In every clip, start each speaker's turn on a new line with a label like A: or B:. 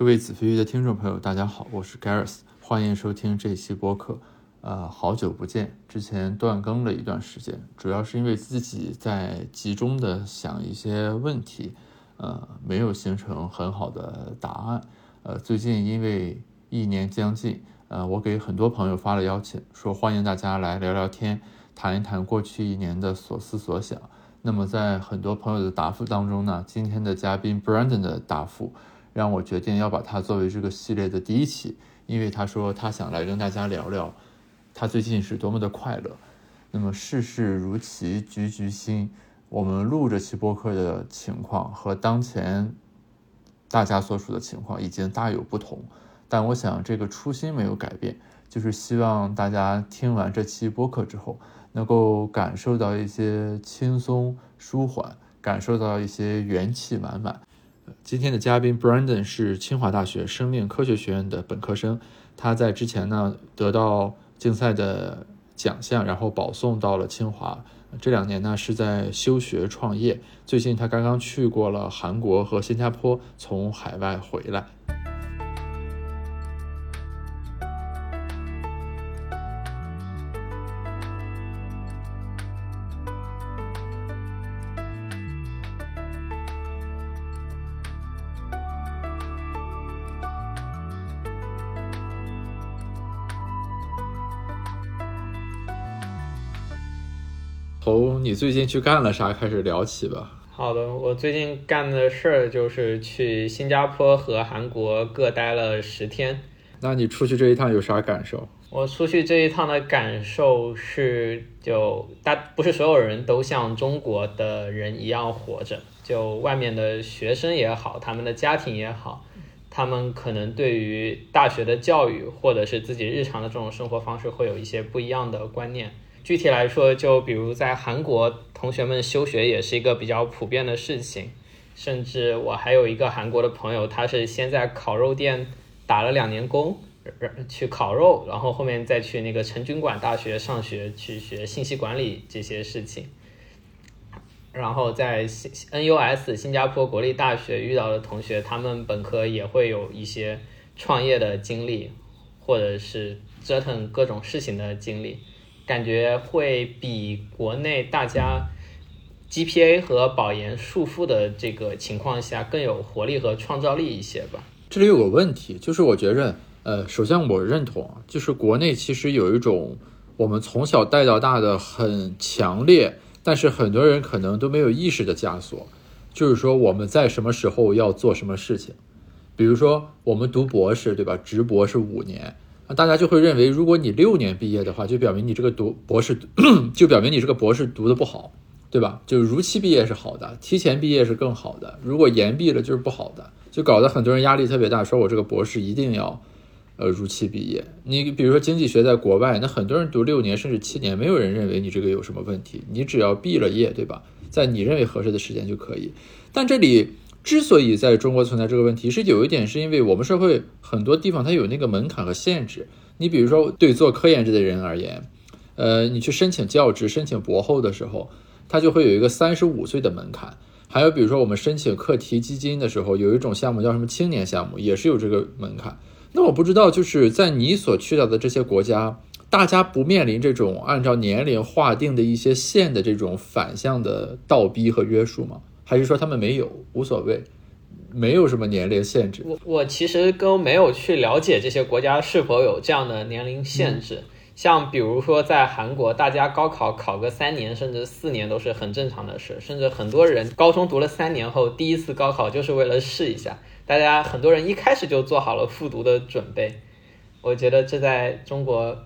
A: 各位子非鱼的听众朋友，大家好，我是 Gareth，欢迎收听这期播客。呃，好久不见，之前断更了一段时间，主要是因为自己在集中的想一些问题，呃，没有形成很好的答案。呃，最近因为一年将近，呃，我给很多朋友发了邀请，说欢迎大家来聊聊天，谈一谈过去一年的所思所想。那么在很多朋友的答复当中呢，今天的嘉宾 Brandon 的答复。让我决定要把它作为这个系列的第一期，因为他说他想来跟大家聊聊他最近是多么的快乐。那么世事如棋局局新，我们录这期播客的情况和当前大家所处的情况已经大有不同，但我想这个初心没有改变，就是希望大家听完这期播客之后，能够感受到一些轻松舒缓，感受到一些元气满满。今天的嘉宾 Brandon 是清华大学生命科学学院的本科生，他在之前呢得到竞赛的奖项，然后保送到了清华。这两年呢是在休学创业，最近他刚刚去过了韩国和新加坡，从海外回来。从你最近去干了啥开始聊起吧。
B: 好的，我最近干的事儿就是去新加坡和韩国各待了十天。
A: 那你出去这一趟有啥感受？
B: 我出去这一趟的感受是，就大不是所有人都像中国的人一样活着。就外面的学生也好，他们的家庭也好，他们可能对于大学的教育或者是自己日常的这种生活方式会有一些不一样的观念。具体来说，就比如在韩国，同学们休学也是一个比较普遍的事情。甚至我还有一个韩国的朋友，他是先在烤肉店打了两年工，去烤肉，然后后面再去那个陈军馆大学上学，去学信息管理这些事情。然后在 NUS 新加坡国立大学遇到的同学，他们本科也会有一些创业的经历，或者是折腾各种事情的经历。感觉会比国内大家 GPA 和保研束缚的这个情况下更有活力和创造力一些吧。
A: 这里有个问题，就是我觉着，呃，首先我认同，就是国内其实有一种我们从小带到大的很强烈，但是很多人可能都没有意识的枷锁，就是说我们在什么时候要做什么事情，比如说我们读博士，对吧？直博是五年。大家就会认为，如果你六年毕业的话，就表明你这个读博士，就表明你这个博士读的不好，对吧？就如期毕业是好的，提前毕业是更好的。如果延毕了就是不好的，就搞得很多人压力特别大，说我这个博士一定要，呃，如期毕业。你比如说经济学在国外，那很多人读六年甚至七年，没有人认为你这个有什么问题，你只要毕了业，对吧？在你认为合适的时间就可以。但这里。之所以在中国存在这个问题，是有一点是因为我们社会很多地方它有那个门槛和限制。你比如说，对做科研制的人而言，呃，你去申请教职、申请博后的时候，它就会有一个三十五岁的门槛。还有比如说，我们申请课题基金的时候，有一种项目叫什么青年项目，也是有这个门槛。那我不知道，就是在你所去到的这些国家，大家不面临这种按照年龄划定的一些线的这种反向的倒逼和约束吗？还是说他们没有无所谓，没有什么年龄限制。
B: 我我其实都没有去了解这些国家是否有这样的年龄限制。像比如说在韩国，大家高考考个三年甚至四年都是很正常的事，甚至很多人高中读了三年后，第一次高考就是为了试一下。大家很多人一开始就做好了复读的准备。我觉得这在中国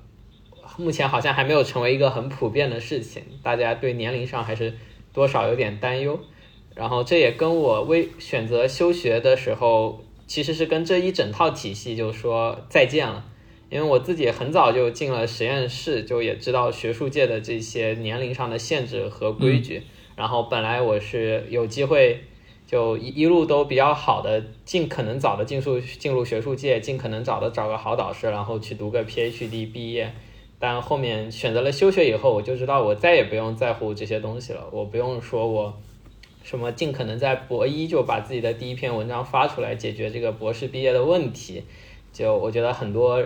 B: 目前好像还没有成为一个很普遍的事情，大家对年龄上还是多少有点担忧。然后这也跟我为选择休学的时候，其实是跟这一整套体系就说再见了，因为我自己很早就进了实验室，就也知道学术界的这些年龄上的限制和规矩。然后本来我是有机会，就一一路都比较好的，尽可能早的进入进入学术界，尽可能早的找个好导师，然后去读个 PhD 毕业。但后面选择了休学以后，我就知道我再也不用在乎这些东西了，我不用说我。什么尽可能在博一就把自己的第一篇文章发出来，解决这个博士毕业的问题。就我觉得很多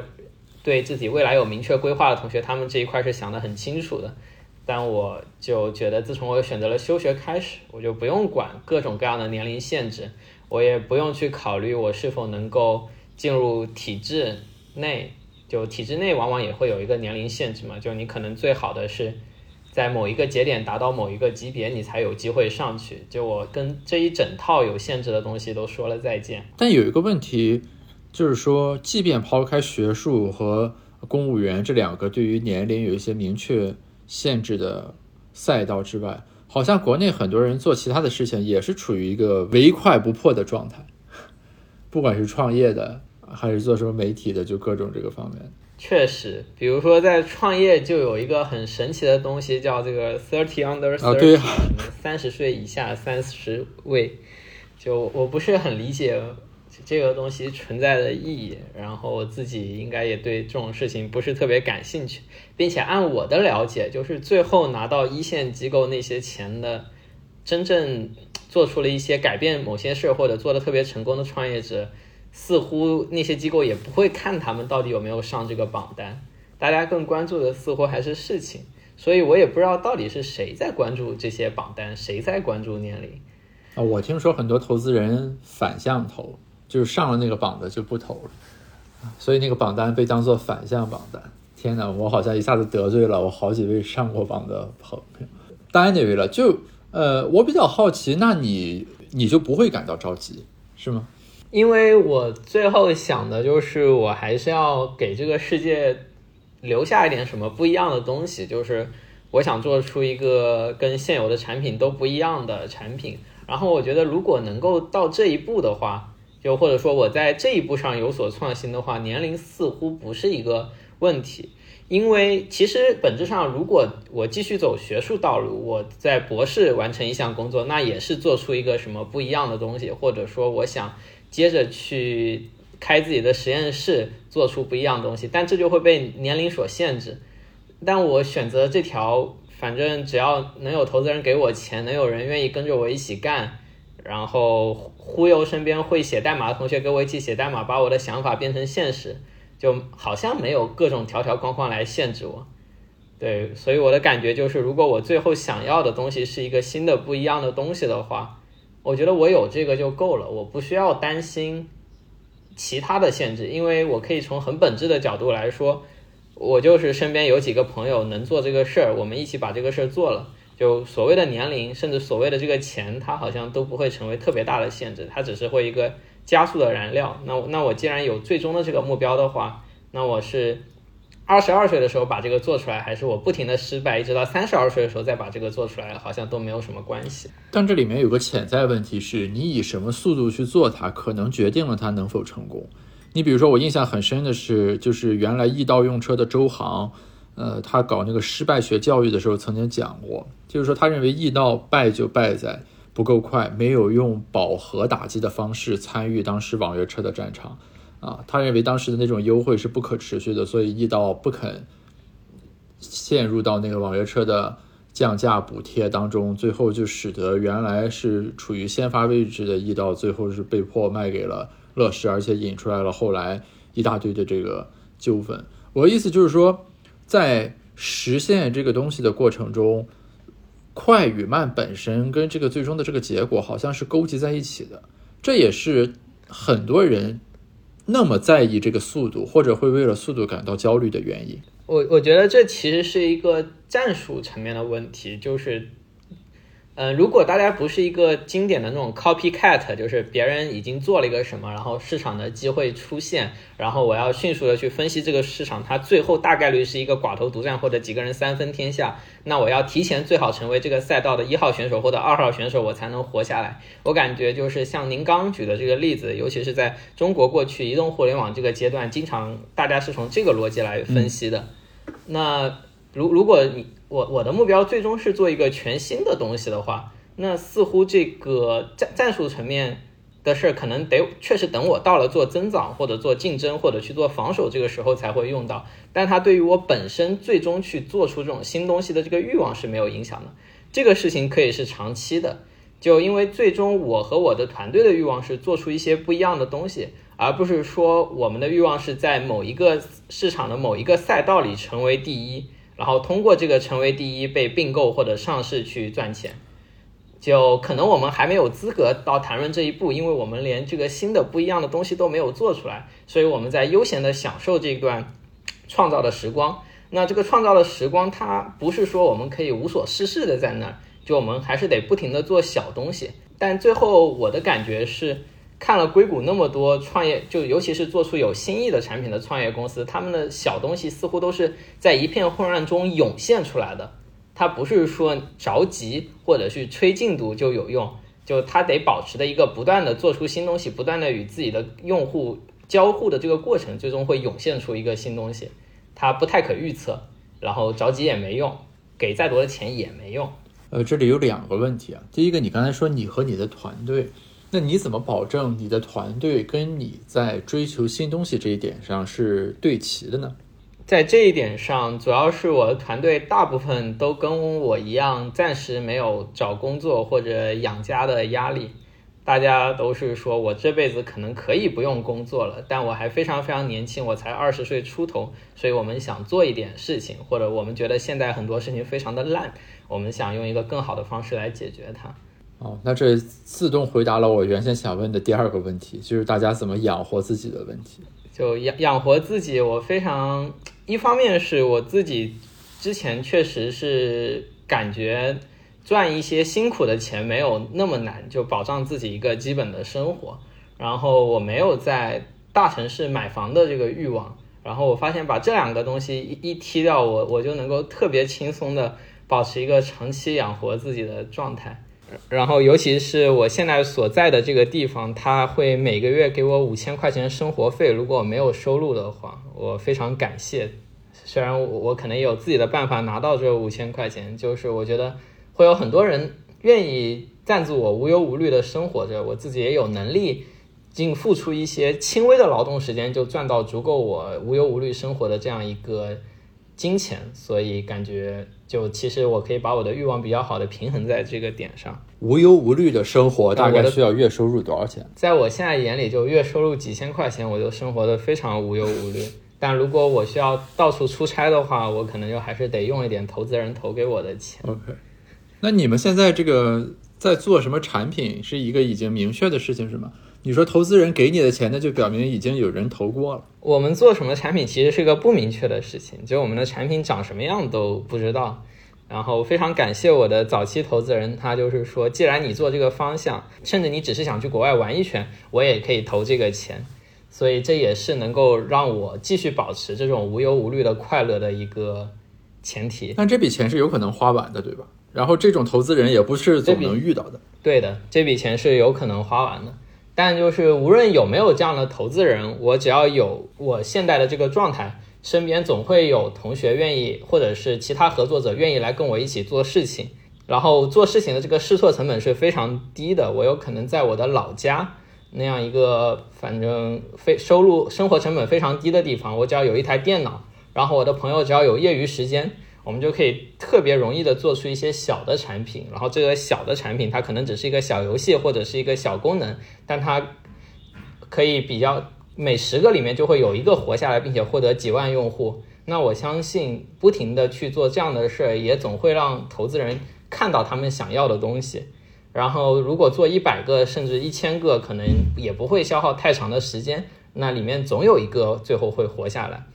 B: 对自己未来有明确规划的同学，他们这一块是想得很清楚的。但我就觉得，自从我选择了休学开始，我就不用管各种各样的年龄限制，我也不用去考虑我是否能够进入体制内。就体制内往往也会有一个年龄限制嘛，就你可能最好的是。在某一个节点达到某一个级别，你才有机会上去。就我跟这一整套有限制的东西都说了再见。
A: 但有一个问题，就是说，即便抛开学术和公务员这两个对于年龄有一些明确限制的赛道之外，好像国内很多人做其他的事情也是处于一个唯快不破的状态，不管是创业的，还是做什么媒体的，就各种这个方面。
B: 确实，比如说在创业就有一个很神奇的东西，叫这个 thirty under thirty，三十岁以下三十位，就我不是很理解这个东西存在的意义，然后我自己应该也对这种事情不是特别感兴趣，并且按我的了解，就是最后拿到一线机构那些钱的，真正做出了一些改变某些事或者做的特别成功的创业者。似乎那些机构也不会看他们到底有没有上这个榜单，大家更关注的似乎还是事情，所以我也不知道到底是谁在关注这些榜单，谁在关注年龄。
A: 啊，我听说很多投资人反向投，就是上了那个榜的就不投了，所以那个榜单被当做反向榜单。天哪，我好像一下子得罪了我好几位上过榜的朋友。当然那位了，就呃，我比较好奇，那你你就不会感到着急是吗？
B: 因为我最后想的就是，我还是要给这个世界留下一点什么不一样的东西，就是我想做出一个跟现有的产品都不一样的产品。然后我觉得，如果能够到这一步的话，就或者说我在这一步上有所创新的话，年龄似乎不是一个问题。因为其实本质上，如果我继续走学术道路，我在博士完成一项工作，那也是做出一个什么不一样的东西，或者说我想。接着去开自己的实验室，做出不一样的东西，但这就会被年龄所限制。但我选择这条，反正只要能有投资人给我钱，能有人愿意跟着我一起干，然后忽悠身边会写代码的同学跟我一起写代码，把我的想法变成现实，就好像没有各种条条框框来限制我。对，所以我的感觉就是，如果我最后想要的东西是一个新的不一样的东西的话。我觉得我有这个就够了，我不需要担心其他的限制，因为我可以从很本质的角度来说，我就是身边有几个朋友能做这个事儿，我们一起把这个事儿做了。就所谓的年龄，甚至所谓的这个钱，它好像都不会成为特别大的限制，它只是会一个加速的燃料。那那我既然有最终的这个目标的话，那我是。二十二岁的时候把这个做出来，还是我不停的失败，一直到三十二岁的时候再把这个做出来，好像都没有什么关系。
A: 但这里面有个潜在问题是，你以什么速度去做它，可能决定了它能否成功。你比如说，我印象很深的是，就是原来易道用车的周航，呃，他搞那个失败学教育的时候曾经讲过，就是说他认为易道败就败在不够快，没有用饱和打击的方式参与当时网约车的战场。啊，他认为当时的那种优惠是不可持续的，所以易到不肯陷入到那个网约车的降价补贴当中，最后就使得原来是处于先发位置的易到，最后是被迫卖给了乐视，而且引出来了后来一大堆的这个纠纷。我的意思就是说，在实现这个东西的过程中，快与慢本身跟这个最终的这个结果好像是勾结在一起的，这也是很多人。那么在意这个速度，或者会为了速度感到焦虑的原因，
B: 我我觉得这其实是一个战术层面的问题，就是。嗯，如果大家不是一个经典的那种 copycat，就是别人已经做了一个什么，然后市场的机会出现，然后我要迅速的去分析这个市场，它最后大概率是一个寡头独占或者几个人三分天下，那我要提前最好成为这个赛道的一号选手或者二号选手，我才能活下来。我感觉就是像您刚举的这个例子，尤其是在中国过去移动互联网这个阶段，经常大家是从这个逻辑来分析的。那如如果你我我的目标最终是做一个全新的东西的话，那似乎这个战战术层面的事儿可能得确实等我到了做增长或者做竞争或者去做防守这个时候才会用到，但它对于我本身最终去做出这种新东西的这个欲望是没有影响的。这个事情可以是长期的，就因为最终我和我的团队的欲望是做出一些不一样的东西，而不是说我们的欲望是在某一个市场的某一个赛道里成为第一，然后通过这个成为第一被并购或者上市去赚钱。就可能我们还没有资格到谈论这一步，因为我们连这个新的不一样的东西都没有做出来，所以我们在悠闲的享受这段创造的时光。那这个创造的时光，它不是说我们可以无所事事的在那儿。就我们还是得不停的做小东西，但最后我的感觉是，看了硅谷那么多创业，就尤其是做出有新意的产品的创业公司，他们的小东西似乎都是在一片混乱中涌现出来的。它不是说着急或者是催进度就有用，就它得保持的一个不断的做出新东西，不断的与自己的用户交互的这个过程，最终会涌现出一个新东西。它不太可预测，然后着急也没用，给再多的钱也没用。
A: 呃，这里有两个问题啊。第一个，你刚才说你和你的团队，那你怎么保证你的团队跟你在追求新东西这一点上是对齐的呢？
B: 在这一点上，主要是我的团队大部分都跟我一样，暂时没有找工作或者养家的压力。大家都是说我这辈子可能可以不用工作了，但我还非常非常年轻，我才二十岁出头，所以我们想做一点事情，或者我们觉得现在很多事情非常的烂，我们想用一个更好的方式来解决它。
A: 哦，那这自动回答了我原先想问的第二个问题，就是大家怎么养活自己的问题。
B: 就养养活自己，我非常一方面是我自己之前确实是感觉。赚一些辛苦的钱没有那么难，就保障自己一个基本的生活。然后我没有在大城市买房的这个欲望。然后我发现把这两个东西一一踢掉，我我就能够特别轻松的保持一个长期养活自己的状态。然后尤其是我现在所在的这个地方，他会每个月给我五千块钱生活费。如果没有收入的话，我非常感谢。虽然我我可能有自己的办法拿到这五千块钱，就是我觉得。会有很多人愿意赞助我无忧无虑的生活着，我自己也有能力，仅付出一些轻微的劳动时间就赚到足够我无忧无虑生活的这样一个金钱，所以感觉就其实我可以把我的欲望比较好的平衡在这个点上。
A: 无忧无虑的生活大概需要月收入多少钱？
B: 在我现在眼里，就月收入几千块钱，我就生活的非常无忧无虑。但如果我需要到处出差的话，我可能就还是得用一点投资人投给我的钱。
A: OK。那你们现在这个在做什么产品，是一个已经明确的事情是吗？你说投资人给你的钱，那就表明已经有人投过了。
B: 我们做什么产品其实是个不明确的事情，就我们的产品长什么样都不知道。然后非常感谢我的早期投资人，他就是说，既然你做这个方向，甚至你只是想去国外玩一圈，我也可以投这个钱。所以这也是能够让我继续保持这种无忧无虑的快乐的一个前提。
A: 但这笔钱是有可能花完的，对吧？然后这种投资人也不是总能遇到的。
B: 对的，这笔钱是有可能花完的。但就是无论有没有这样的投资人，我只要有我现在的这个状态，身边总会有同学愿意，或者是其他合作者愿意来跟我一起做事情。然后做事情的这个试错成本是非常低的。我有可能在我的老家那样一个反正非收入生活成本非常低的地方，我只要有一台电脑，然后我的朋友只要有业余时间。我们就可以特别容易的做出一些小的产品，然后这个小的产品它可能只是一个小游戏或者是一个小功能，但它可以比较每十个里面就会有一个活下来，并且获得几万用户。那我相信不停的去做这样的事儿，也总会让投资人看到他们想要的东西。然后如果做一百个甚至一千个，可能也不会消耗太长的时间，那里面总有一个最后会活下来。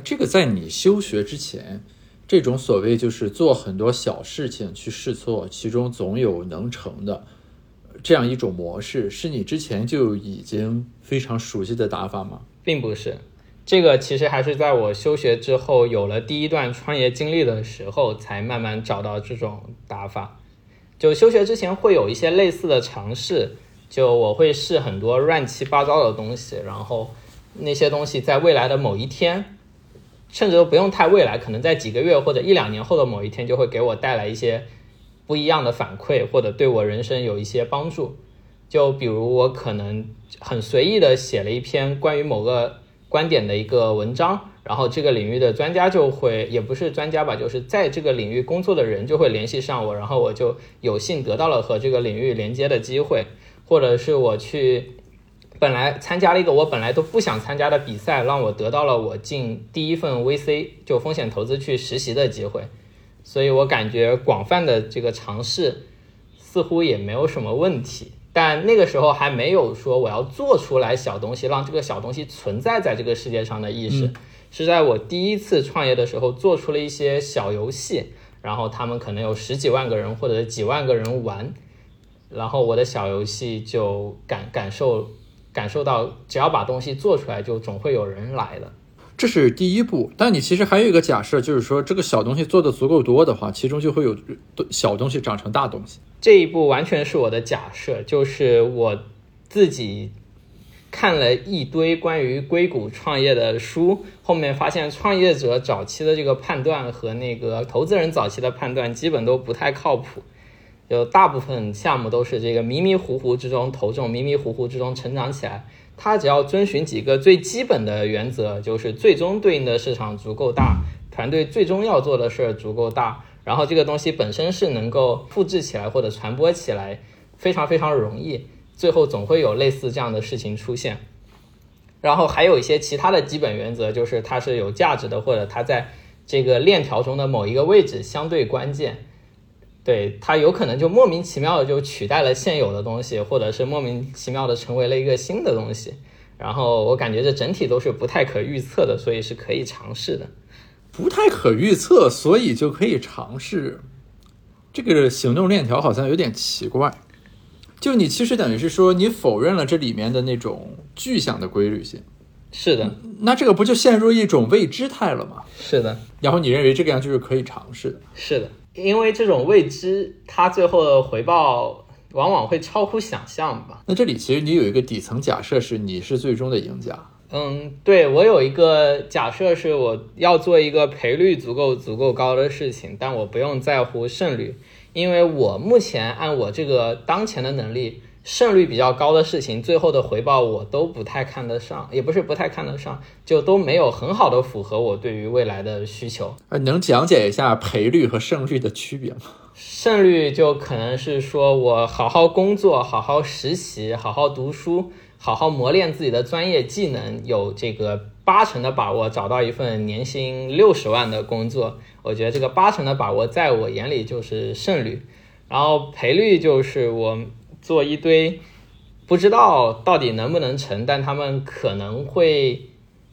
A: 这个在你休学之前，这种所谓就是做很多小事情去试错，其中总有能成的这样一种模式，是你之前就已经非常熟悉的打法吗？
B: 并不是，这个其实还是在我休学之后，有了第一段创业经历的时候，才慢慢找到这种打法。就休学之前会有一些类似的尝试，就我会试很多乱七八糟的东西，然后那些东西在未来的某一天。甚至都不用太未来，可能在几个月或者一两年后的某一天，就会给我带来一些不一样的反馈，或者对我人生有一些帮助。就比如我可能很随意的写了一篇关于某个观点的一个文章，然后这个领域的专家就会，也不是专家吧，就是在这个领域工作的人就会联系上我，然后我就有幸得到了和这个领域连接的机会，或者是我去本来参加了一个我本来都不想参加的比赛，让我得到了我进第一份 VC 就风险投资去实习的机会，所以我感觉广泛的这个尝试似乎也没有什么问题。但那个时候还没有说我要做出来小东西，让这个小东西存在在这个世界上的意识，是在我第一次创业的时候做出了一些小游戏，然后他们可能有十几万个人或者几万个人玩，然后我的小游戏就感感受感受到，只要把东西做出来，就总会有人来的。
A: 这是第一步，但你其实还有一个假设，就是说这个小东西做的足够多的话，其中就会有小东西长成大东西。
B: 这一步完全是我的假设，就是我自己看了一堆关于硅谷创业的书，后面发现创业者早期的这个判断和那个投资人早期的判断基本都不太靠谱，就大部分项目都是这个迷迷糊糊之中投中，迷迷糊糊之中成长起来。它只要遵循几个最基本的原则，就是最终对应的市场足够大，团队最终要做的事儿足够大，然后这个东西本身是能够复制起来或者传播起来，非常非常容易，最后总会有类似这样的事情出现。然后还有一些其他的基本原则，就是它是有价值的，或者它在这个链条中的某一个位置相对关键。对它有可能就莫名其妙的就取代了现有的东西，或者是莫名其妙的成为了一个新的东西。然后我感觉这整体都是不太可预测的，所以是可以尝试的。
A: 不太可预测，所以就可以尝试。这个行动链条好像有点奇怪。就你其实等于是说你否认了这里面的那种具象的规律性。
B: 是的，
A: 那这个不就陷入一种未知态了吗？
B: 是的。
A: 然后你认为这个样就是可以尝试的？
B: 是的。因为这种未知，它最后的回报往往会超乎想象吧。
A: 那这里其实你有一个底层假设，是你是最终的赢家。
B: 嗯，对我有一个假设，是我要做一个赔率足够足够高的事情，但我不用在乎胜率，因为我目前按我这个当前的能力。胜率比较高的事情，最后的回报我都不太看得上，也不是不太看得上，就都没有很好的符合我对于未来的需求。
A: 呃，能讲解一下赔率和胜率的区别吗？
B: 胜率就可能是说我好好工作，好好实习，好好读书，好好磨练自己的专业技能，有这个八成的把握找到一份年薪六十万的工作。我觉得这个八成的把握在我眼里就是胜率，然后赔率就是我。做一堆不知道到底能不能成，但他们可能会，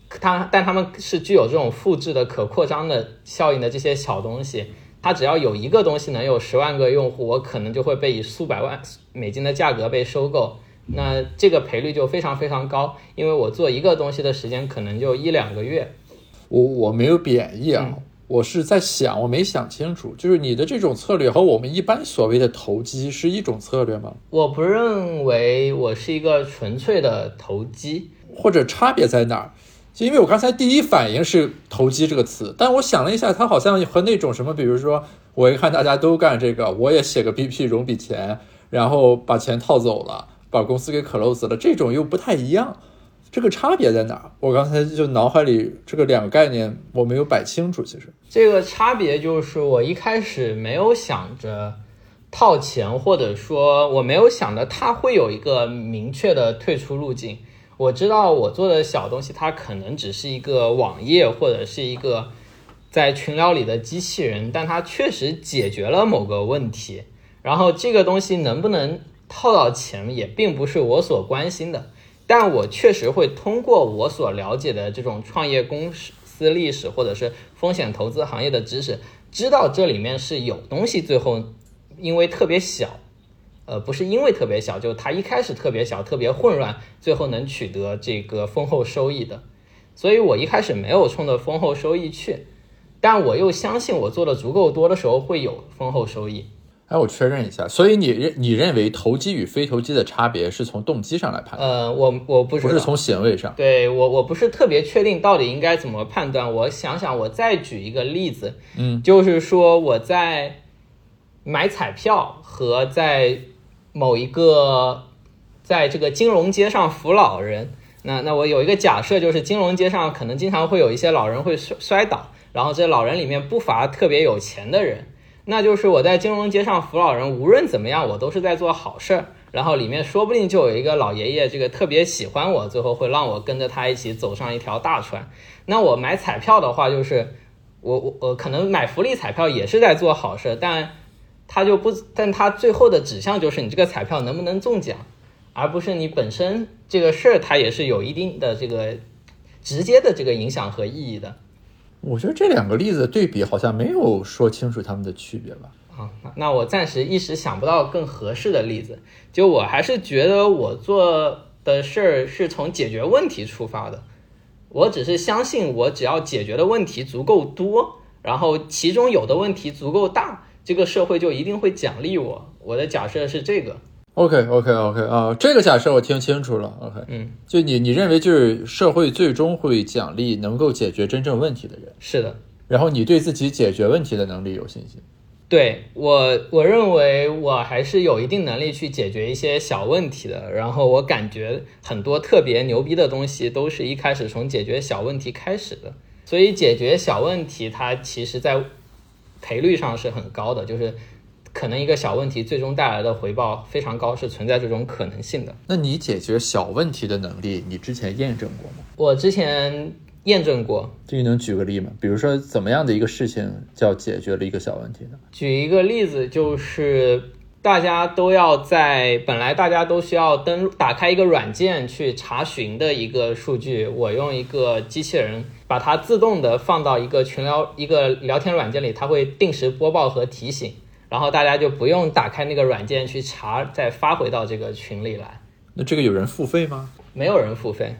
B: 他但他们是具有这种复制的可扩张的效应的这些小东西，它只要有一个东西能有十万个用户，我可能就会被以数百万美金的价格被收购，那这个赔率就非常非常高，因为我做一个东西的时间可能就一两个月。
A: 我我没有贬义啊。我是在想，我没想清楚，就是你的这种策略和我们一般所谓的投机是一种策略吗？
B: 我不认为我是一个纯粹的投机，
A: 或者差别在哪儿？就因为我刚才第一反应是投机这个词，但我想了一下，它好像和那种什么，比如说我一看大家都干这个，我也写个 BP 融笔钱，然后把钱套走了，把公司给 close 了，这种又不太一样。这个差别在哪儿？我刚才就脑海里这个两个概念我没有摆清楚。其实
B: 这个差别就是我一开始没有想着套钱，或者说我没有想着它会有一个明确的退出路径。我知道我做的小东西，它可能只是一个网页或者是一个在群聊里的机器人，但它确实解决了某个问题。然后这个东西能不能套到钱，也并不是我所关心的。但我确实会通过我所了解的这种创业公司历史，或者是风险投资行业的知识，知道这里面是有东西，最后因为特别小，呃，不是因为特别小，就它一开始特别小，特别混乱，最后能取得这个丰厚收益的。所以我一开始没有冲着丰厚收益去，但我又相信我做的足够多的时候会有丰厚收益。
A: 哎，我确认一下，所以你认你认为投机与非投机的差别是从动机上来判断？
B: 呃，我我不是
A: 不是从行为上。
B: 对我我不是特别确定到底应该怎么判断。我想想，我再举一个例子，
A: 嗯，
B: 就是说我在买彩票和在某一个在这个金融街上扶老人。那那我有一个假设，就是金融街上可能经常会有一些老人会摔摔倒，然后这老人里面不乏特别有钱的人。那就是我在金融街上扶老人，无论怎么样，我都是在做好事儿。然后里面说不定就有一个老爷爷，这个特别喜欢我，最后会让我跟着他一起走上一条大船。那我买彩票的话，就是我我我可能买福利彩票也是在做好事，但他就不，但他最后的指向就是你这个彩票能不能中奖，而不是你本身这个事儿，它也是有一定的这个直接的这个影响和意义的。
A: 我觉得这两个例子对比好像没有说清楚他们的区别吧？
B: 啊，那我暂时一时想不到更合适的例子。就我还是觉得我做的事儿是从解决问题出发的。我只是相信，我只要解决的问题足够多，然后其中有的问题足够大，这个社会就一定会奖励我。我的假设是这个。
A: OK OK OK 啊，这个假设我听清楚了。OK，
B: 嗯，
A: 就你你认为就是社会最终会奖励能够解决真正问题的人，
B: 是的。
A: 然后你对自己解决问题的能力有信心？
B: 对我，我认为我还是有一定能力去解决一些小问题的。然后我感觉很多特别牛逼的东西都是一开始从解决小问题开始的。所以解决小问题，它其实在赔率上是很高的，就是。可能一个小问题最终带来的回报非常高，是存在这种可能性的。
A: 那你解决小问题的能力，你之前验证过吗？
B: 我之前验证过。
A: 这个能举个例吗？比如说怎么样的一个事情叫解决了一个小问题呢？
B: 举一个例子，就是大家都要在本来大家都需要登打开一个软件去查询的一个数据，我用一个机器人把它自动的放到一个群聊一个聊天软件里，它会定时播报和提醒。然后大家就不用打开那个软件去查，再发回到这个群里来。
A: 那这个有人付费吗？
B: 没有人付费。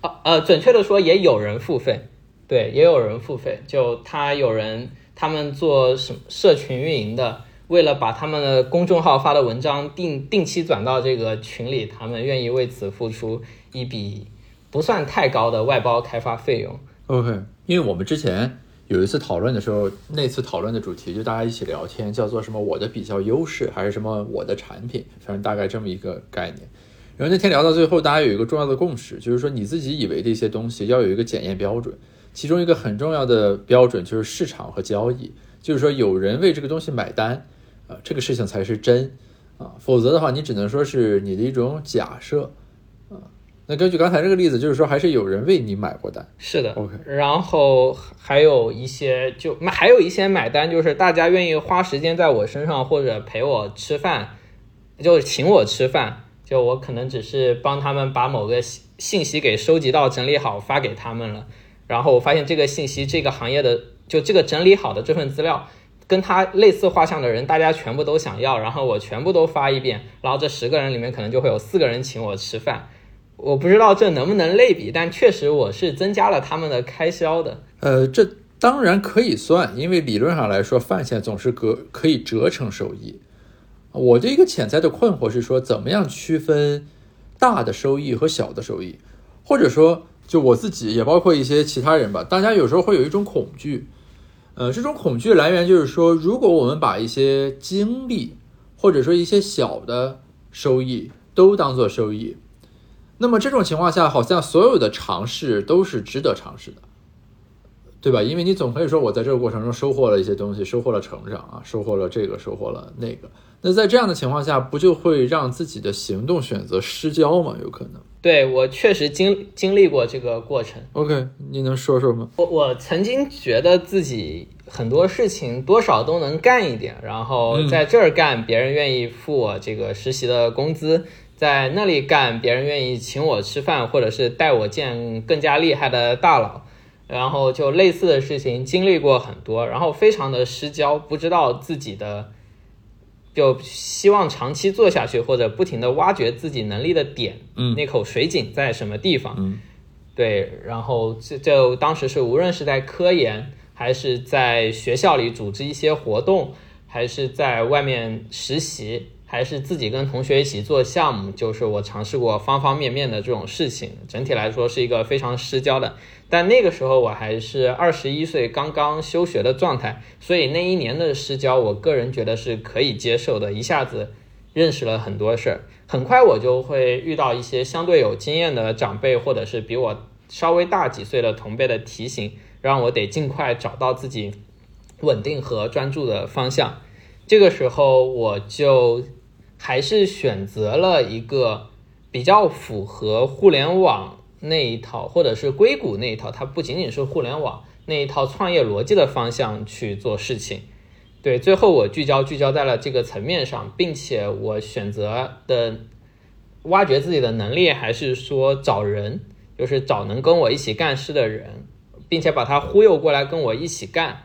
B: 啊呃，准确的说也有人付费。对，也有人付费。就他有人，他们做什社群运营的，为了把他们的公众号发的文章定定期转到这个群里，他们愿意为此付出一笔不算太高的外包开发费用。
A: OK，因为我们之前。有一次讨论的时候，那次讨论的主题就大家一起聊天，叫做什么？我的比较优势还是什么？我的产品，反正大概这么一个概念。然后那天聊到最后，大家有一个重要的共识，就是说你自己以为的一些东西要有一个检验标准，其中一个很重要的标准就是市场和交易，就是说有人为这个东西买单，啊，这个事情才是真，啊，否则的话，你只能说是你的一种假设。那根据刚才这个例子，就是说还是有人为你买过单，
B: 是的
A: ，OK。
B: 然后还有一些就买，还有一些买单，就是大家愿意花时间在我身上，或者陪我吃饭，就请我吃饭，就我可能只是帮他们把某个信息给收集到、整理好发给他们了。然后我发现这个信息，这个行业的就这个整理好的这份资料，跟他类似画像的人，大家全部都想要，然后我全部都发一遍，然后这十个人里面可能就会有四个人请我吃饭。我不知道这能不能类比，但确实我是增加了他们的开销的。
A: 呃，这当然可以算，因为理论上来说，饭钱总是可可以折成收益。我的一个潜在的困惑是说，怎么样区分大的收益和小的收益？或者说，就我自己也包括一些其他人吧，大家有时候会有一种恐惧。呃，这种恐惧来源就是说，如果我们把一些精力或者说一些小的收益都当做收益。那么这种情况下，好像所有的尝试都是值得尝试的，对吧？因为你总可以说，我在这个过程中收获了一些东西，收获了成长啊，收获了这个，收获了那个。那在这样的情况下，不就会让自己的行动选择失焦吗？有可能。
B: 对我确实经经历过这个过程。
A: OK，你能说说吗？
B: 我我曾经觉得自己很多事情多少都能干一点，然后在这儿干，别人愿意付我这个实习的工资。在那里干，别人愿意请我吃饭，或者是带我见更加厉害的大佬，然后就类似的事情经历过很多，然后非常的失焦，不知道自己的，就希望长期做下去，或者不停的挖掘自己能力的点，
A: 嗯，
B: 那口水井在什么地方？
A: 嗯，
B: 对，然后就就当时是无论是在科研，还是在学校里组织一些活动，还是在外面实习。还是自己跟同学一起做项目，就是我尝试过方方面面的这种事情。整体来说是一个非常失焦的。但那个时候我还是二十一岁，刚刚休学的状态，所以那一年的失焦，我个人觉得是可以接受的。一下子认识了很多事儿，很快我就会遇到一些相对有经验的长辈，或者是比我稍微大几岁的同辈的提醒，让我得尽快找到自己稳定和专注的方向。这个时候，我就还是选择了一个比较符合互联网。那一套，或者是硅谷那一套，它不仅仅是互联网那一套创业逻辑的方向去做事情。对，最后我聚焦聚焦在了这个层面上，并且我选择的挖掘自己的能力，还是说找人，就是找能跟我一起干事的人，并且把他忽悠过来跟我一起干，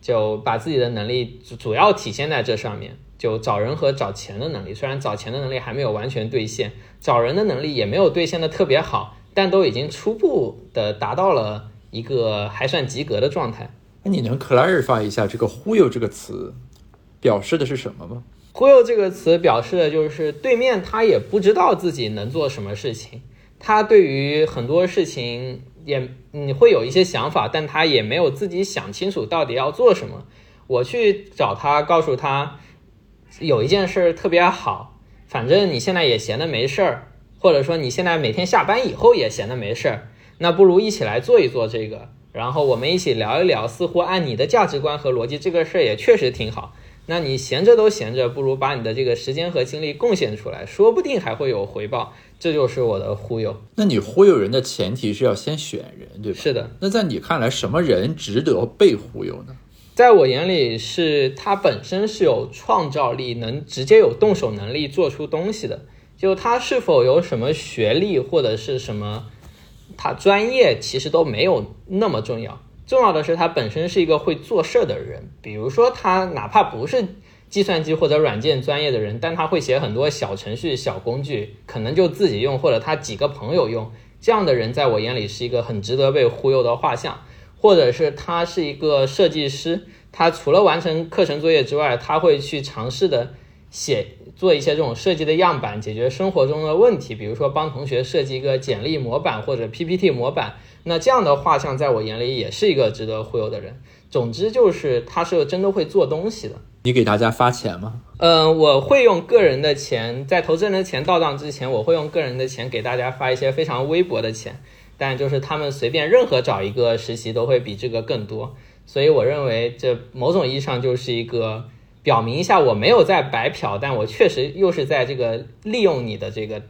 B: 就把自己的能力主主要体现在这上面，就找人和找钱的能力。虽然找钱的能力还没有完全兑现，找人的能力也没有兑现的特别好。但都已经初步的达到了一个还算及格的状态。
A: 那你能 clarify 一下这个“忽悠”这个词表示的是什么吗？“
B: 忽悠”这个词表示的就是对面他也不知道自己能做什么事情，他对于很多事情也你会有一些想法，但他也没有自己想清楚到底要做什么。我去找他，告诉他有一件事特别好，反正你现在也闲的没事儿。或者说你现在每天下班以后也闲得没事儿，那不如一起来做一做这个，然后我们一起聊一聊。似乎按你的价值观和逻辑，这个事儿也确实挺好。那你闲着都闲着，不如把你的这个时间和精力贡献出来，说不定还会有回报。这就是我的忽悠。
A: 那你忽悠人的前提是要先选人，对吧？
B: 是的。
A: 那在你看来，什么人值得被忽悠呢？
B: 在我眼里，是他本身是有创造力，能直接有动手能力做出东西的。就他是否有什么学历或者是什么，他专业其实都没有那么重要，重要的是他本身是一个会做事的人。比如说他哪怕不是计算机或者软件专业的人，但他会写很多小程序、小工具，可能就自己用或者他几个朋友用。这样的人在我眼里是一个很值得被忽悠的画像。或者是他是一个设计师，他除了完成课程作业之外，他会去尝试的。写做一些这种设计的样板，解决生活中的问题，比如说帮同学设计一个简历模板或者 PPT 模板。那这样的画像在我眼里也是一个值得忽悠的人。总之就是他是真的会做东西的。
A: 你给大家发钱吗？
B: 嗯，我会用个人的钱，在投资人的钱到账之前，我会用个人的钱给大家发一些非常微薄的钱。但就是他们随便任何找一个实习都会比这个更多。所以我认为这某种意义上就是一个。表明一下，我没有在白嫖，但我确实又是在这个利用你的这个，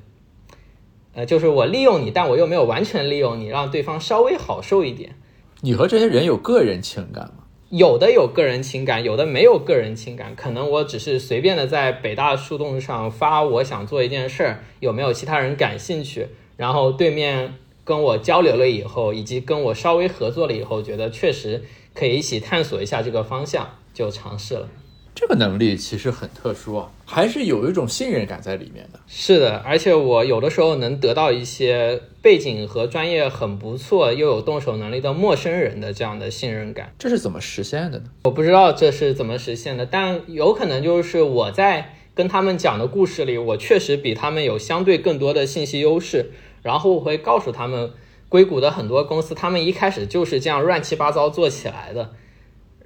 B: 呃，就是我利用你，但我又没有完全利用你，让对方稍微好受一点。
A: 你和这些人有个人情感吗？
B: 有的有个人情感，有的没有个人情感。可能我只是随便的在北大树洞上发我想做一件事儿，有没有其他人感兴趣？然后对面跟我交流了以后，以及跟我稍微合作了以后，觉得确实可以一起探索一下这个方向，就尝试了。
A: 这个能力其实很特殊啊，还是有一种信任感在里面的。
B: 是的，而且我有的时候能得到一些背景和专业很不错又有动手能力的陌生人的这样的信任感。
A: 这是怎么实现的呢？
B: 我不知道这是怎么实现的，但有可能就是我在跟他们讲的故事里，我确实比他们有相对更多的信息优势。然后我会告诉他们，硅谷的很多公司，他们一开始就是这样乱七八糟做起来的。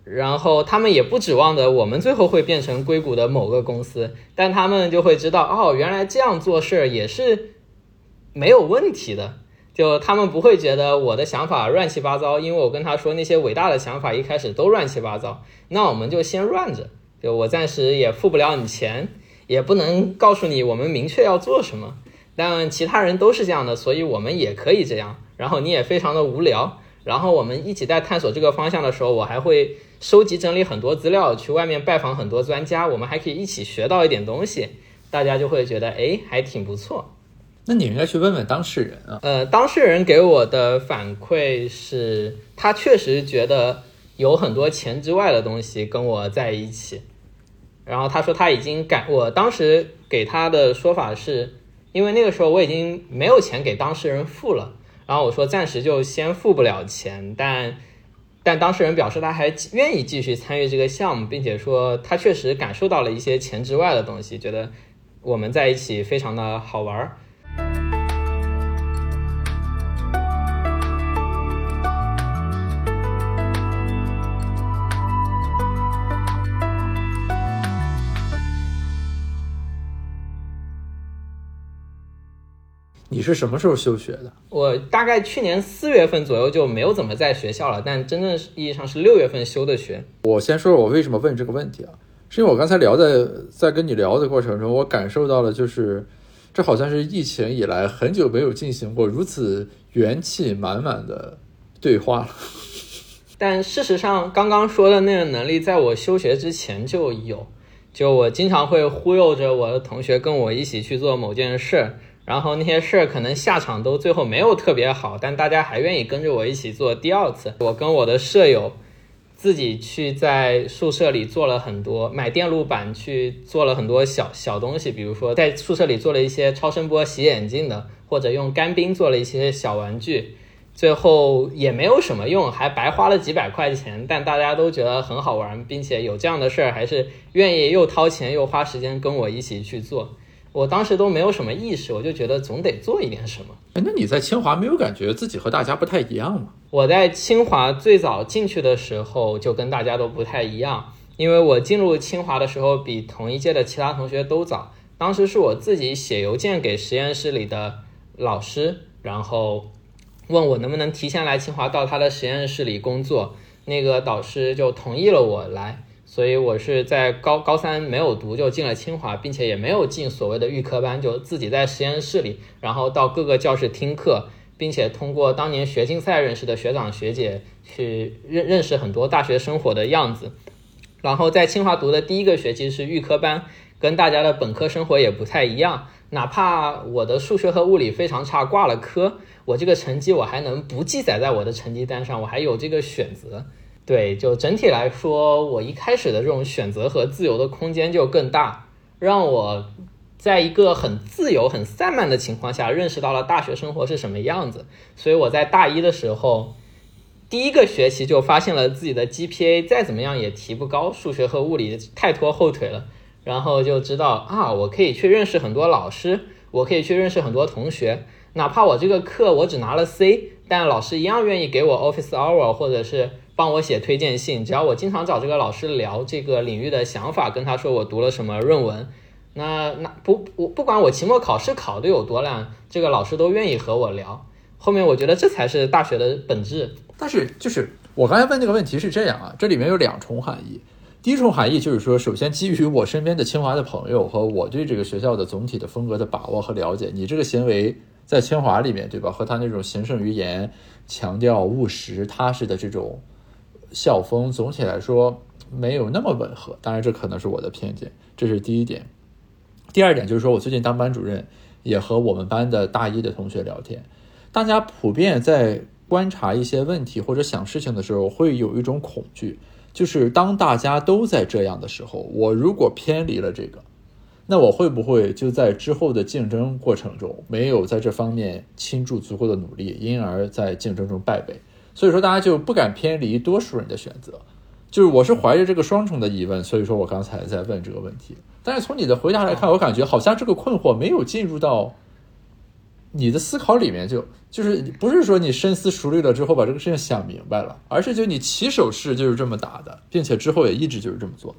B: 然后他们也不指望着我们最后会变成硅谷的某个公司，但他们就会知道，哦，原来这样做事也是没有问题的。就他们不会觉得我的想法乱七八糟，因为我跟他说那些伟大的想法一开始都乱七八糟。那我们就先乱着，就我暂时也付不了你钱，也不能告诉你我们明确要做什么。但其他人都是这样的，所以我们也可以这样。然后你也非常的无聊。然后我们一起在探索这个方向的时候，我还会。收集整理很多资料，去外面拜访很多专家，我们还可以一起学到一点东西，大家就会觉得哎，还挺不错。
A: 那你应该去问问当事人啊。
B: 呃，当事人给我的反馈是，他确实觉得有很多钱之外的东西跟我在一起。然后他说他已经感，我当时给他的说法是，因为那个时候我已经没有钱给当事人付了。然后我说暂时就先付不了钱，但。但当事人表示他还愿意继续参与这个项目，并且说他确实感受到了一些钱之外的东西，觉得我们在一起非常的好玩儿。
A: 你是什么时候休学的？
B: 我大概去年四月份左右就没有怎么在学校了，但真正意义上是六月份休的学。
A: 我先说说我为什么问这个问题啊，是因为我刚才聊在在跟你聊的过程中，我感受到了，就是这好像是疫情以来很久没有进行过如此元气满满的对话了。
B: 但事实上，刚刚说的那个能力，在我休学之前就有，就我经常会忽悠着我的同学跟我一起去做某件事。然后那些事儿可能下场都最后没有特别好，但大家还愿意跟着我一起做第二次。我跟我的舍友自己去在宿舍里做了很多，买电路板去做了很多小小东西，比如说在宿舍里做了一些超声波洗眼镜的，或者用干冰做了一些小玩具，最后也没有什么用，还白花了几百块钱，但大家都觉得很好玩，并且有这样的事儿还是愿意又掏钱又花时间跟我一起去做。我当时都没有什么意识，我就觉得总得做一点什么。
A: 哎，那你在清华没有感觉自己和大家不太一样吗？
B: 我在清华最早进去的时候就跟大家都不太一样，因为我进入清华的时候比同一届的其他同学都早。当时是我自己写邮件给实验室里的老师，然后问我能不能提前来清华到他的实验室里工作，那个导师就同意了我来。所以我是在高高三没有读就进了清华，并且也没有进所谓的预科班，就自己在实验室里，然后到各个教室听课，并且通过当年学竞赛认识的学长学姐去认认识很多大学生活的样子。然后在清华读的第一个学期是预科班，跟大家的本科生活也不太一样。哪怕我的数学和物理非常差，挂了科，我这个成绩我还能不记载在我的成绩单上，我还有这个选择。对，就整体来说，我一开始的这种选择和自由的空间就更大，让我在一个很自由、很散漫的情况下，认识到了大学生活是什么样子。所以我在大一的时候，第一个学期就发现了自己的 GPA 再怎么样也提不高，数学和物理太拖后腿了。然后就知道啊，我可以去认识很多老师，我可以去认识很多同学，哪怕我这个课我只拿了 C，但老师一样愿意给我 Office Hour 或者是。帮我写推荐信，只要我经常找这个老师聊这个领域的想法，跟他说我读了什么论文，那那不我不管我期末考试考的有多烂，这个老师都愿意和我聊。后面我觉得这才是大学的本质。
A: 但是就是我刚才问这个问题是这样啊，这里面有两重含义。第一重含义就是说，首先基于我身边的清华的朋友和我对这个学校的总体的风格的把握和了解，你这个行为在清华里面，对吧？和他那种行胜于言、强调务实踏实的这种。校风总体来说没有那么吻合，当然这可能是我的偏见，这是第一点。第二点就是说我最近当班主任，也和我们班的大一的同学聊天，大家普遍在观察一些问题或者想事情的时候，会有一种恐惧，就是当大家都在这样的时候，我如果偏离了这个，那我会不会就在之后的竞争过程中没有在这方面倾注足够的努力，因而在竞争中败北？所以说，大家就不敢偏离多数人的选择。就是我是怀着这个双重的疑问，所以说我刚才在问这个问题。但是从你的回答来看，我感觉好像这个困惑没有进入到你的思考里面，就就是不是说你深思熟虑了之后把这个事情想明白了，而是就你起手式就是这么打的，并且之后也一直就是这么做的。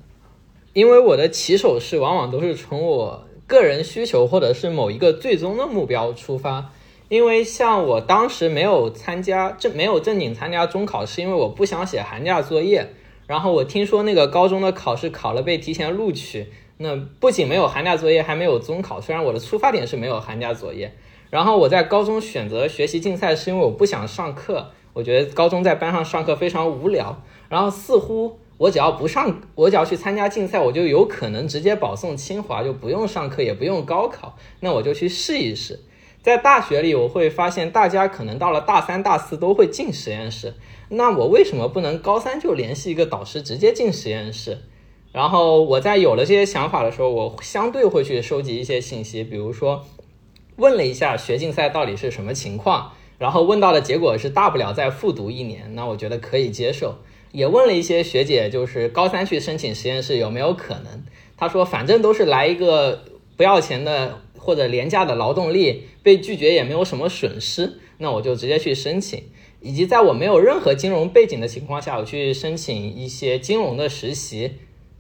B: 因为我的起手式往往都是从我个人需求或者是某一个最终的目标出发。因为像我当时没有参加正没有正经参加中考，是因为我不想写寒假作业。然后我听说那个高中的考试考了被提前录取，那不仅没有寒假作业，还没有中考。虽然我的出发点是没有寒假作业，然后我在高中选择学习竞赛，是因为我不想上课。我觉得高中在班上上课非常无聊。然后似乎我只要不上，我只要去参加竞赛，我就有可能直接保送清华，就不用上课，也不用高考。那我就去试一试。在大学里，我会发现大家可能到了大三、大四都会进实验室，那我为什么不能高三就联系一个导师直接进实验室？然后我在有了这些想法的时候，我相对会去收集一些信息，比如说问了一下学竞赛到底是什么情况，然后问到的结果是大不了再复读一年，那我觉得可以接受。也问了一些学姐，就是高三去申请实验室有没有可能？她说反正都是来一个不要钱的或者廉价的劳动力，被拒绝也没有什么损失，那我就直接去申请。以及在我没有任何金融背景的情况下，我去申请一些金融的实习。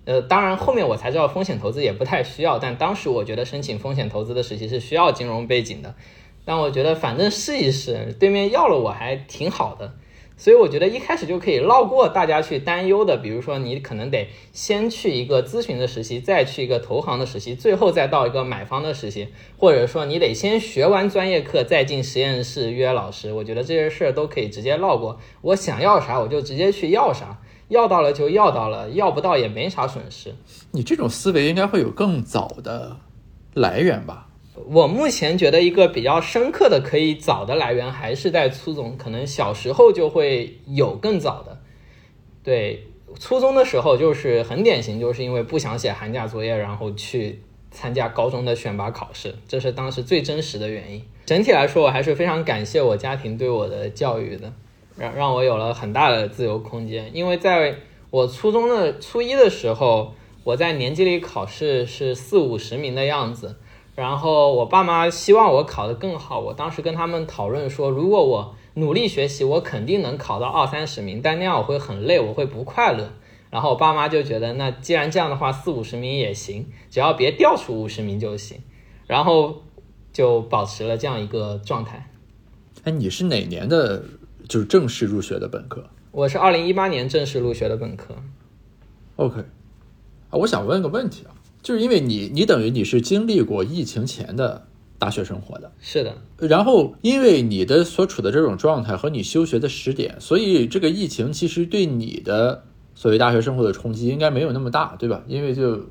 B: 呃，当然后面我才知道风险投资也不太需要，但当时我觉得申请风险投资的实习是需要金融背景的。但我觉得反正试一试，对面要了我还挺好的。所以我觉得一开始就可以绕过大家去担忧的，比如说你可能得先去一个咨询的实习，再去一个投行的实习，最后再到一个买方的实习，或者说你得先学完专业课再进实验室约老师。我觉得这些事儿都可以直接绕过。我想要啥我就直接去要啥，要到了就要到了，要不到也没啥损失。
A: 你这种思维应该会有更早的来源吧？
B: 我目前觉得一个比较深刻的可以早的来源还是在初中，可能小时候就会有更早的。对，初中的时候就是很典型，就是因为不想写寒假作业，然后去参加高中的选拔考试，这是当时最真实的原因。整体来说，我还是非常感谢我家庭对我的教育的，让让我有了很大的自由空间。因为在我初中的初一的时候，我在年级里考试是四五十名的样子。然后我爸妈希望我考得更好，我当时跟他们讨论说，如果我努力学习，我肯定能考到二三十名，但那样我会很累，我会不快乐。然后我爸妈就觉得，那既然这样的话，四五十名也行，只要别掉出五十名就行。然后就保持了这样一个状态。
A: 哎，你是哪年的？就是正式入学的本科？
B: 我是二零一八年正式入学的本科。
A: OK，啊，我想问个问题啊。就是因为你，你等于你是经历过疫情前的大学生活的，
B: 是的。
A: 然后因为你的所处的这种状态和你休学的时点，所以这个疫情其实对你的所谓大学生活的冲击应该没有那么大，对吧？因为就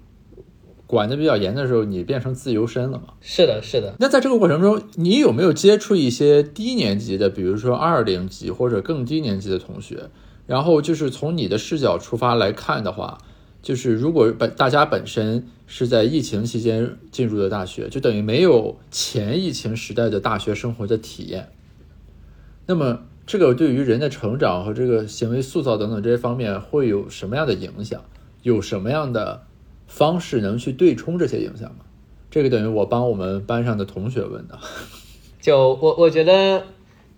A: 管的比较严的时候，你变成自由身了嘛。
B: 是的，是的。
A: 那在这个过程中，你有没有接触一些低年级的，比如说二零级或者更低年级的同学？然后就是从你的视角出发来看的话。就是如果本大家本身是在疫情期间进入的大学，就等于没有前疫情时代的大学生活的体验。那么这个对于人的成长和这个行为塑造等等这些方面会有什么样的影响？有什么样的方式能去对冲这些影响吗？这个等于我帮我们班上的同学问的。
B: 就我我觉得。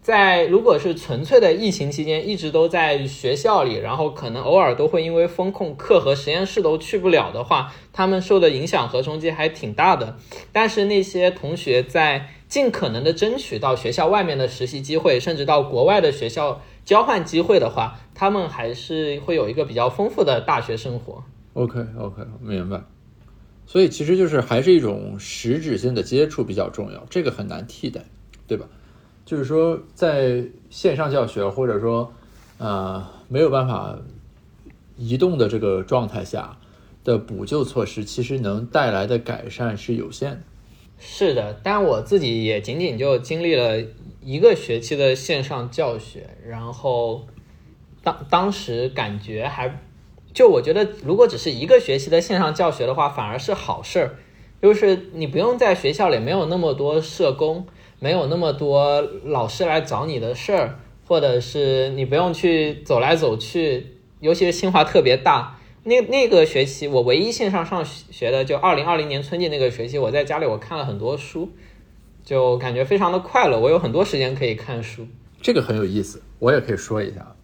B: 在如果是纯粹的疫情期间，一直都在学校里，然后可能偶尔都会因为风控课和实验室都去不了的话，他们受的影响和冲击还挺大的。但是那些同学在尽可能的争取到学校外面的实习机会，甚至到国外的学校交换机会的话，他们还是会有一个比较丰富的大学生活。
A: OK OK，明白。所以其实就是还是一种实质性的接触比较重要，这个很难替代，对吧？就是说，在线上教学或者说，呃，没有办法移动的这个状态下的补救措施，其实能带来的改善是有限的。
B: 是的，但我自己也仅仅就经历了一个学期的线上教学，然后当当时感觉还就我觉得，如果只是一个学期的线上教学的话，反而是好事儿，就是你不用在学校里没有那么多社工。没有那么多老师来找你的事儿，或者是你不用去走来走去，尤其是清华特别大。那那个学期我唯一线上上学的，就二零二零年春季那个学期，我在家里我看了很多书，就感觉非常的快乐。我有很多时间可以看书，
A: 这个很有意思，我也可以说一下。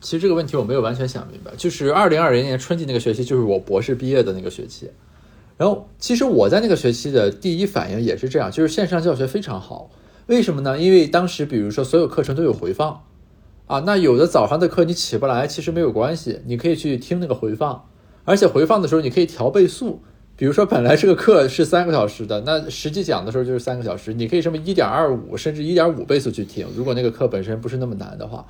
A: 其实这个问题我没有完全想明白，就是二零二零年春季那个学期，就是我博士毕业的那个学期。然后，其实我在那个学期的第一反应也是这样，就是线上教学非常好。为什么呢？因为当时，比如说所有课程都有回放，啊，那有的早上的课你起不来，其实没有关系，你可以去听那个回放，而且回放的时候你可以调倍速。比如说本来这个课是三个小时的，那实际讲的时候就是三个小时，你可以什么一点二五甚至一点五倍速去听，如果那个课本身不是那么难的话，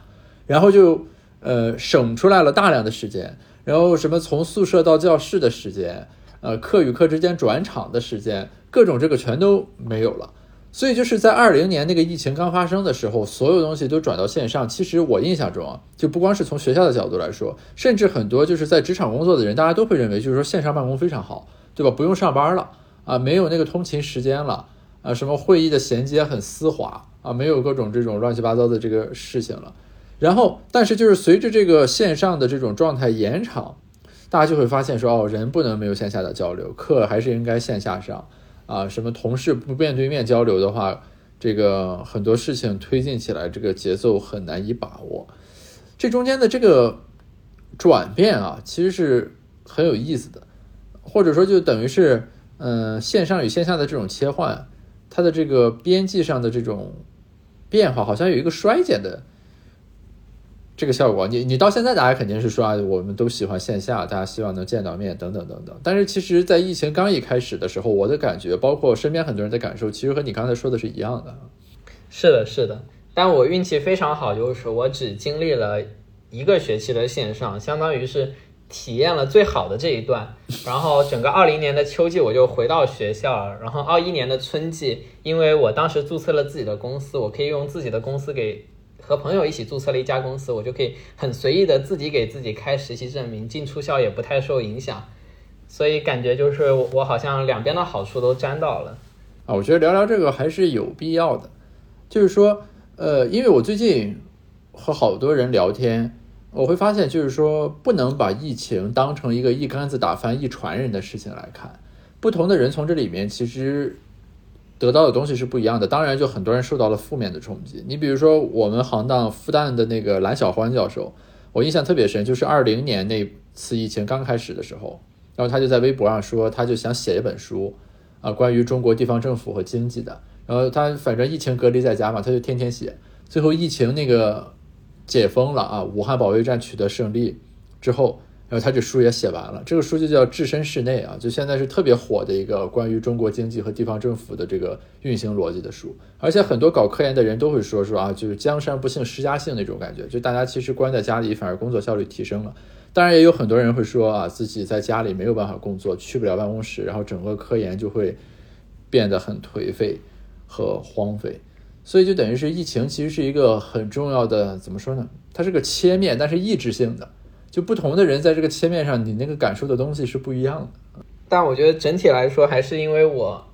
A: 然后就呃省出来了大量的时间，然后什么从宿舍到教室的时间。呃，课与课之间转场的时间，各种这个全都没有了。所以就是在二零年那个疫情刚发生的时候，所有东西都转到线上。其实我印象中啊，就不光是从学校的角度来说，甚至很多就是在职场工作的人，大家都会认为，就是说线上办公非常好，对吧？不用上班了啊，没有那个通勤时间了啊，什么会议的衔接很丝滑啊，没有各种这种乱七八糟的这个事情了。然后，但是就是随着这个线上的这种状态延长，大家就会发现说，哦，人不能没有线下的交流，课还是应该线下上啊。什么同事不面对面交流的话，这个很多事情推进起来，这个节奏很难以把握。这中间的这个转变啊，其实是很有意思的，或者说就等于是，嗯，线上与线下的这种切换，它的这个边际上的这种变化，好像有一个衰减的这个效果。你你到现在，大家肯定是说啊，我们都喜欢线下，大家希望能见到面，等等等等。但是其实，在疫情刚一开始的时候，我的感觉，包括身边很多人的感受，其实和你刚才说的是一样的。
B: 是的，是的。但我运气非常好，就是我只经历了一个学期的线上，相当于是体验了最好的这一段。然后整个二零年的秋季我就回到学校，然后二一年的春季，因为我当时注册了自己的公司，我可以用自己的公司给和朋友一起注册了一家公司，我就可以很随意的自己给自己开实习证明，进出校也不太受影响。所以感觉就是我好像两边的好处都沾到了。
A: 啊，我觉得聊聊这个还是有必要的，就是说。呃，因为我最近和好多人聊天，我会发现，就是说不能把疫情当成一个一竿子打翻一船人的事情来看。不同的人从这里面其实得到的东西是不一样的。当然，就很多人受到了负面的冲击。你比如说，我们行当复旦的那个蓝小欢教授，我印象特别深，就是二零年那次疫情刚开始的时候，然后他就在微博上说，他就想写一本书啊，关于中国地方政府和经济的。然后他反正疫情隔离在家嘛，他就天天写。最后疫情那个解封了啊，武汉保卫战取得胜利之后，然后他这书也写完了。这个书就叫《置身事内》啊，就现在是特别火的一个关于中国经济和地方政府的这个运行逻辑的书。而且很多搞科研的人都会说说啊，就是江山不幸施家幸那种感觉，就大家其实关在家里反而工作效率提升了。当然也有很多人会说啊，自己在家里没有办法工作，去不了办公室，然后整个科研就会变得很颓废。和荒废，所以就等于是疫情其实是一个很重要的，怎么说呢？它是个切面，但是抑制性的，就不同的人在这个切面上，你那个感受的东西是不一样的。
B: 但我觉得整体来说，还是因为我，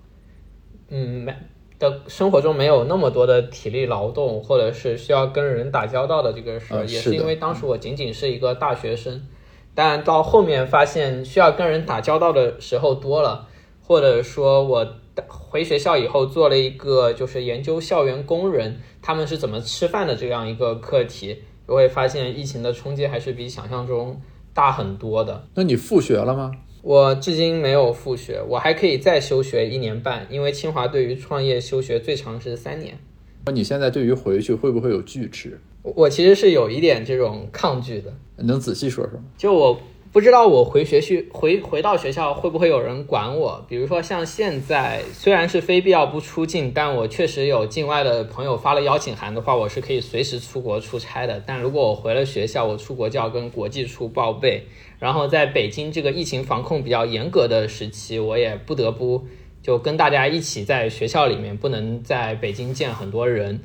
B: 嗯，没的生活中没有那么多的体力劳动，或者是需要跟人打交道的这个事儿，也是因为当时我仅仅是一个大学生，但到后面发现需要跟人打交道的时候多了，或者说我。回学校以后做了一个就是研究校园工人他们是怎么吃饭的这样一个课题，我会发现疫情的冲击还是比想象中大很多的。
A: 那你复学了吗？
B: 我至今没有复学，我还可以再休学一年半，因为清华对于创业休学最长是三年。
A: 那你现在对于回去会不会有拒迟？
B: 我其实是有一点这种抗拒的。
A: 能仔细说说吗？
B: 就我。不知道我回学去回回到学校会不会有人管我？比如说像现在虽然是非必要不出境，但我确实有境外的朋友发了邀请函的话，我是可以随时出国出差的。但如果我回了学校，我出国就要跟国际处报备。然后在北京这个疫情防控比较严格的时期，我也不得不就跟大家一起在学校里面，不能在北京见很多人。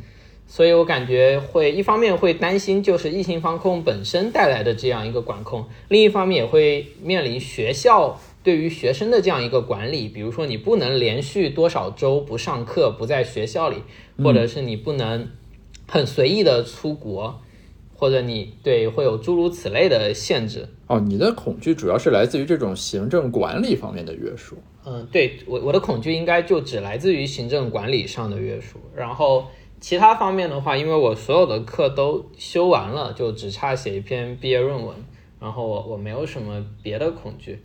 B: 所以我感觉会一方面会担心，就是疫情防控本身带来的这样一个管控；另一方面也会面临学校对于学生的这样一个管理，比如说你不能连续多少周不上课、不在学校里，或者是你不能很随意的出国，或者你对会有诸如此类的限制。
A: 哦，你的恐惧主要是来自于这种行政管理方面的约束。
B: 嗯，对我我的恐惧应该就只来自于行政管理上的约束，然后。其他方面的话，因为我所有的课都修完了，就只差写一篇毕业论文，然后我我没有什么别的恐惧。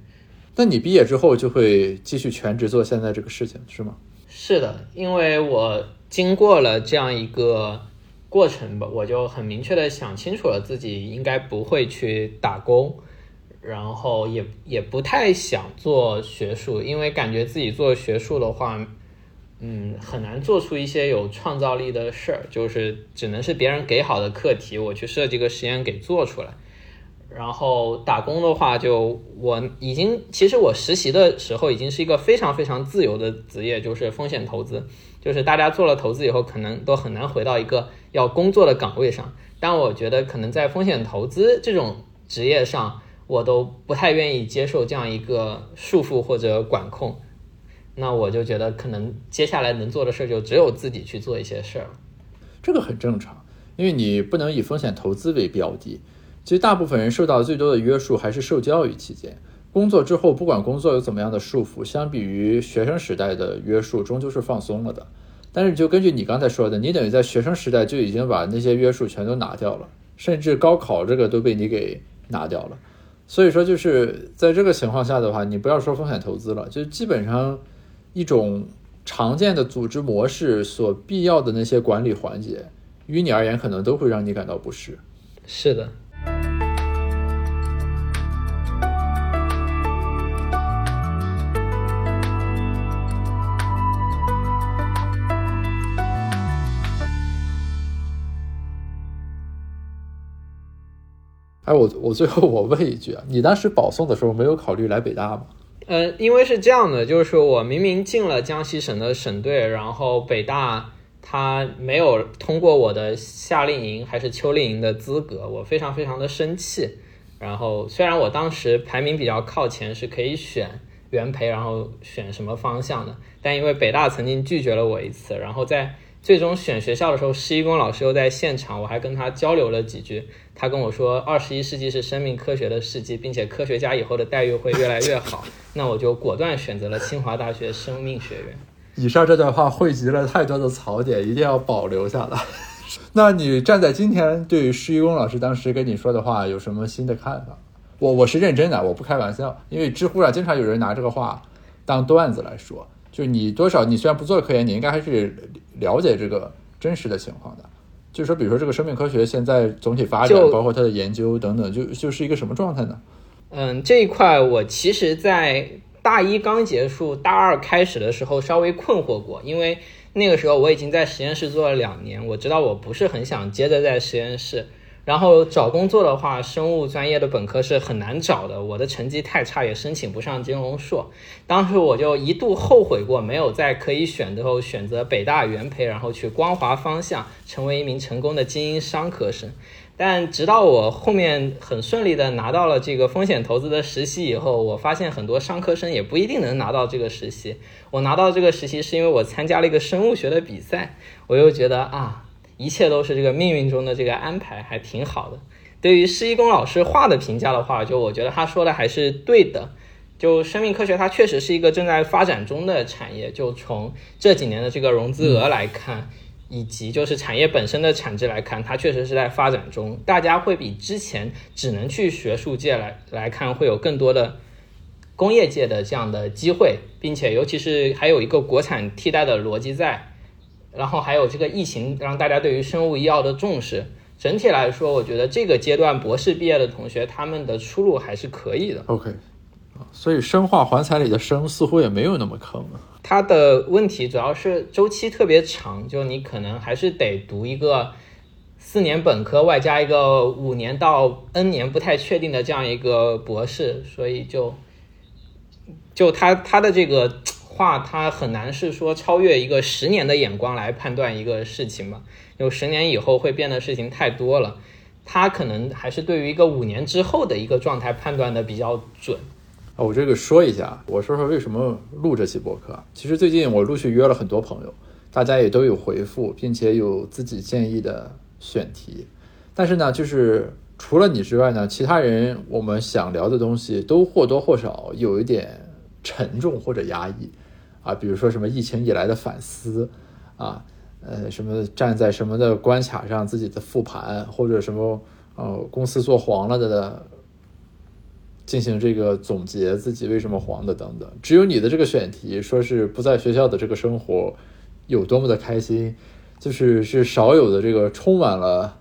A: 那你毕业之后就会继续全职做现在这个事情，是吗？
B: 是的，因为我经过了这样一个过程吧，我就很明确的想清楚了自己应该不会去打工，然后也也不太想做学术，因为感觉自己做学术的话。嗯，很难做出一些有创造力的事儿，就是只能是别人给好的课题，我去设计个实验给做出来。然后打工的话，就我已经其实我实习的时候已经是一个非常非常自由的职业，就是风险投资，就是大家做了投资以后，可能都很难回到一个要工作的岗位上。但我觉得可能在风险投资这种职业上，我都不太愿意接受这样一个束缚或者管控。那我就觉得，可能接下来能做的事儿就只有自己去做一些事儿。
A: 这个很正常，因为你不能以风险投资为标的。其实大部分人受到最多的约束还是受教育期间。工作之后，不管工作有怎么样的束缚，相比于学生时代的约束，终究是放松了的。但是，就根据你刚才说的，你等于在学生时代就已经把那些约束全都拿掉了，甚至高考这个都被你给拿掉了。所以说，就是在这个情况下的话，你不要说风险投资了，就基本上一种常见的组织模式所必要的那些管理环节，于你而言可能都会让你感到不适。
B: 是的。
A: 哎，我我最后我问一句啊，你当时保送的时候没有考虑来北大吗？
B: 呃，因为是这样的，就是我明明进了江西省的省队，然后北大他没有通过我的夏令营还是秋令营的资格，我非常非常的生气。然后虽然我当时排名比较靠前，是可以选原培，然后选什么方向的，但因为北大曾经拒绝了我一次，然后在。最终选学校的时候，施一公老师又在现场，我还跟他交流了几句。他跟我说，二十一世纪是生命科学的世纪，并且科学家以后的待遇会越来越好。那我就果断选择了清华大学生命学院。
A: 以上这段话汇集了太多的槽点，一定要保留下来。那你站在今天，对于施一公老师当时跟你说的话有什么新的看法？我我是认真的，我不开玩笑，因为知乎上经常有人拿这个话当段子来说。就你多少，你虽然不做科研，你应该还是了解这个真实的情况的。就是说，比如说这个生命科学现在总体发展，包括它的研究等等，就就是一个什么状态呢？
B: 嗯，这一块我其实，在大一刚结束，大二开始的时候稍微困惑过，因为那个时候我已经在实验室做了两年，我知道我不是很想接着在实验室。然后找工作的话，生物专业的本科是很难找的。我的成绩太差，也申请不上金融硕。当时我就一度后悔过，没有在可以选的时候选择北大原培，然后去光华方向成为一名成功的精英商科生。但直到我后面很顺利的拿到了这个风险投资的实习以后，我发现很多商科生也不一定能拿到这个实习。我拿到这个实习是因为我参加了一个生物学的比赛，我又觉得啊。一切都是这个命运中的这个安排，还挺好的。对于施一公老师话的评价的话，就我觉得他说的还是对的。就生命科学，它确实是一个正在发展中的产业。就从这几年的这个融资额来看，以及就是产业本身的产值来看，它确实是在发展中。大家会比之前只能去学术界来来看，会有更多的工业界的这样的机会，并且尤其是还有一个国产替代的逻辑在。然后还有这个疫情，让大家对于生物医药的重视。整体来说，我觉得这个阶段博士毕业的同学，他们的出路还是可以的。
A: OK，所以生化环材里的生似乎也没有那么坑啊。
B: 它的问题主要是周期特别长，就你可能还是得读一个四年本科，外加一个五年到 N 年不太确定的这样一个博士，所以就就他他的这个。话它很难是说超越一个十年的眼光来判断一个事情嘛，有十年以后会变的事情太多了，他可能还是对于一个五年之后的一个状态判断的比较准。
A: 啊，我这个说一下，我说说为什么录这期博客。其实最近我陆续约了很多朋友，大家也都有回复，并且有自己建议的选题。但是呢，就是除了你之外呢，其他人我们想聊的东西都或多或少有一点沉重或者压抑。啊，比如说什么疫情以来的反思，啊，呃，什么站在什么的关卡上自己的复盘，或者什么呃公司做黄了的的，进行这个总结自己为什么黄的等等。只有你的这个选题说是不在学校的这个生活有多么的开心，就是是少有的这个充满了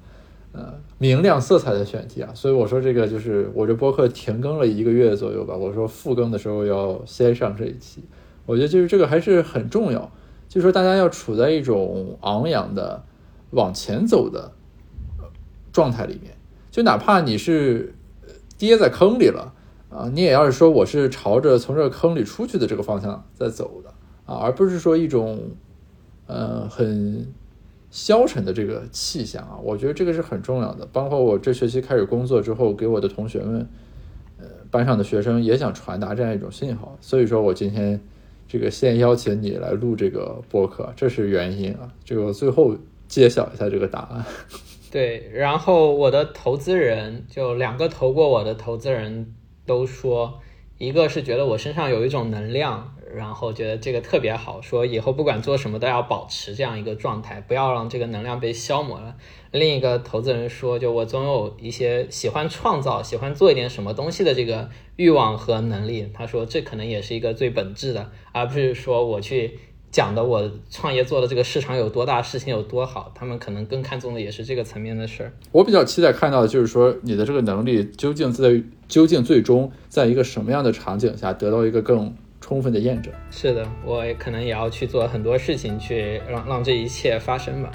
A: 呃明亮色彩的选题啊。所以我说这个就是我这播客停更了一个月左右吧，我说复更的时候要先上这一期。我觉得就是这个还是很重要，就是说大家要处在一种昂扬的往前走的状态里面，就哪怕你是跌在坑里了啊，你也要是说我是朝着从这个坑里出去的这个方向在走的啊，而不是说一种呃很消沉的这个气象啊。我觉得这个是很重要的。包括我这学期开始工作之后，给我的同学们，呃，班上的学生也想传达这样一种信号，所以说我今天。这个先邀请你来录这个播客，这是原因啊。这个最后揭晓一下这个答案。
B: 对，然后我的投资人就两个投过我的投资人都说，一个是觉得我身上有一种能量，然后觉得这个特别好，说以后不管做什么都要保持这样一个状态，不要让这个能量被消磨了。另一个投资人说，就我总有一些喜欢创造、喜欢做一点什么东西的这个欲望和能力。他说，这可能也是一个最本质的，而不是说我去。讲的我创业做的这个市场有多大，事情有多好，他们可能更看重的也是这个层面的事儿。
A: 我比较期待看到的就是说，你的这个能力究竟在究竟最终在一个什么样的场景下得到一个更充分的验证。
B: 是的，我可能也要去做很多事情，去让让这一切发生吧。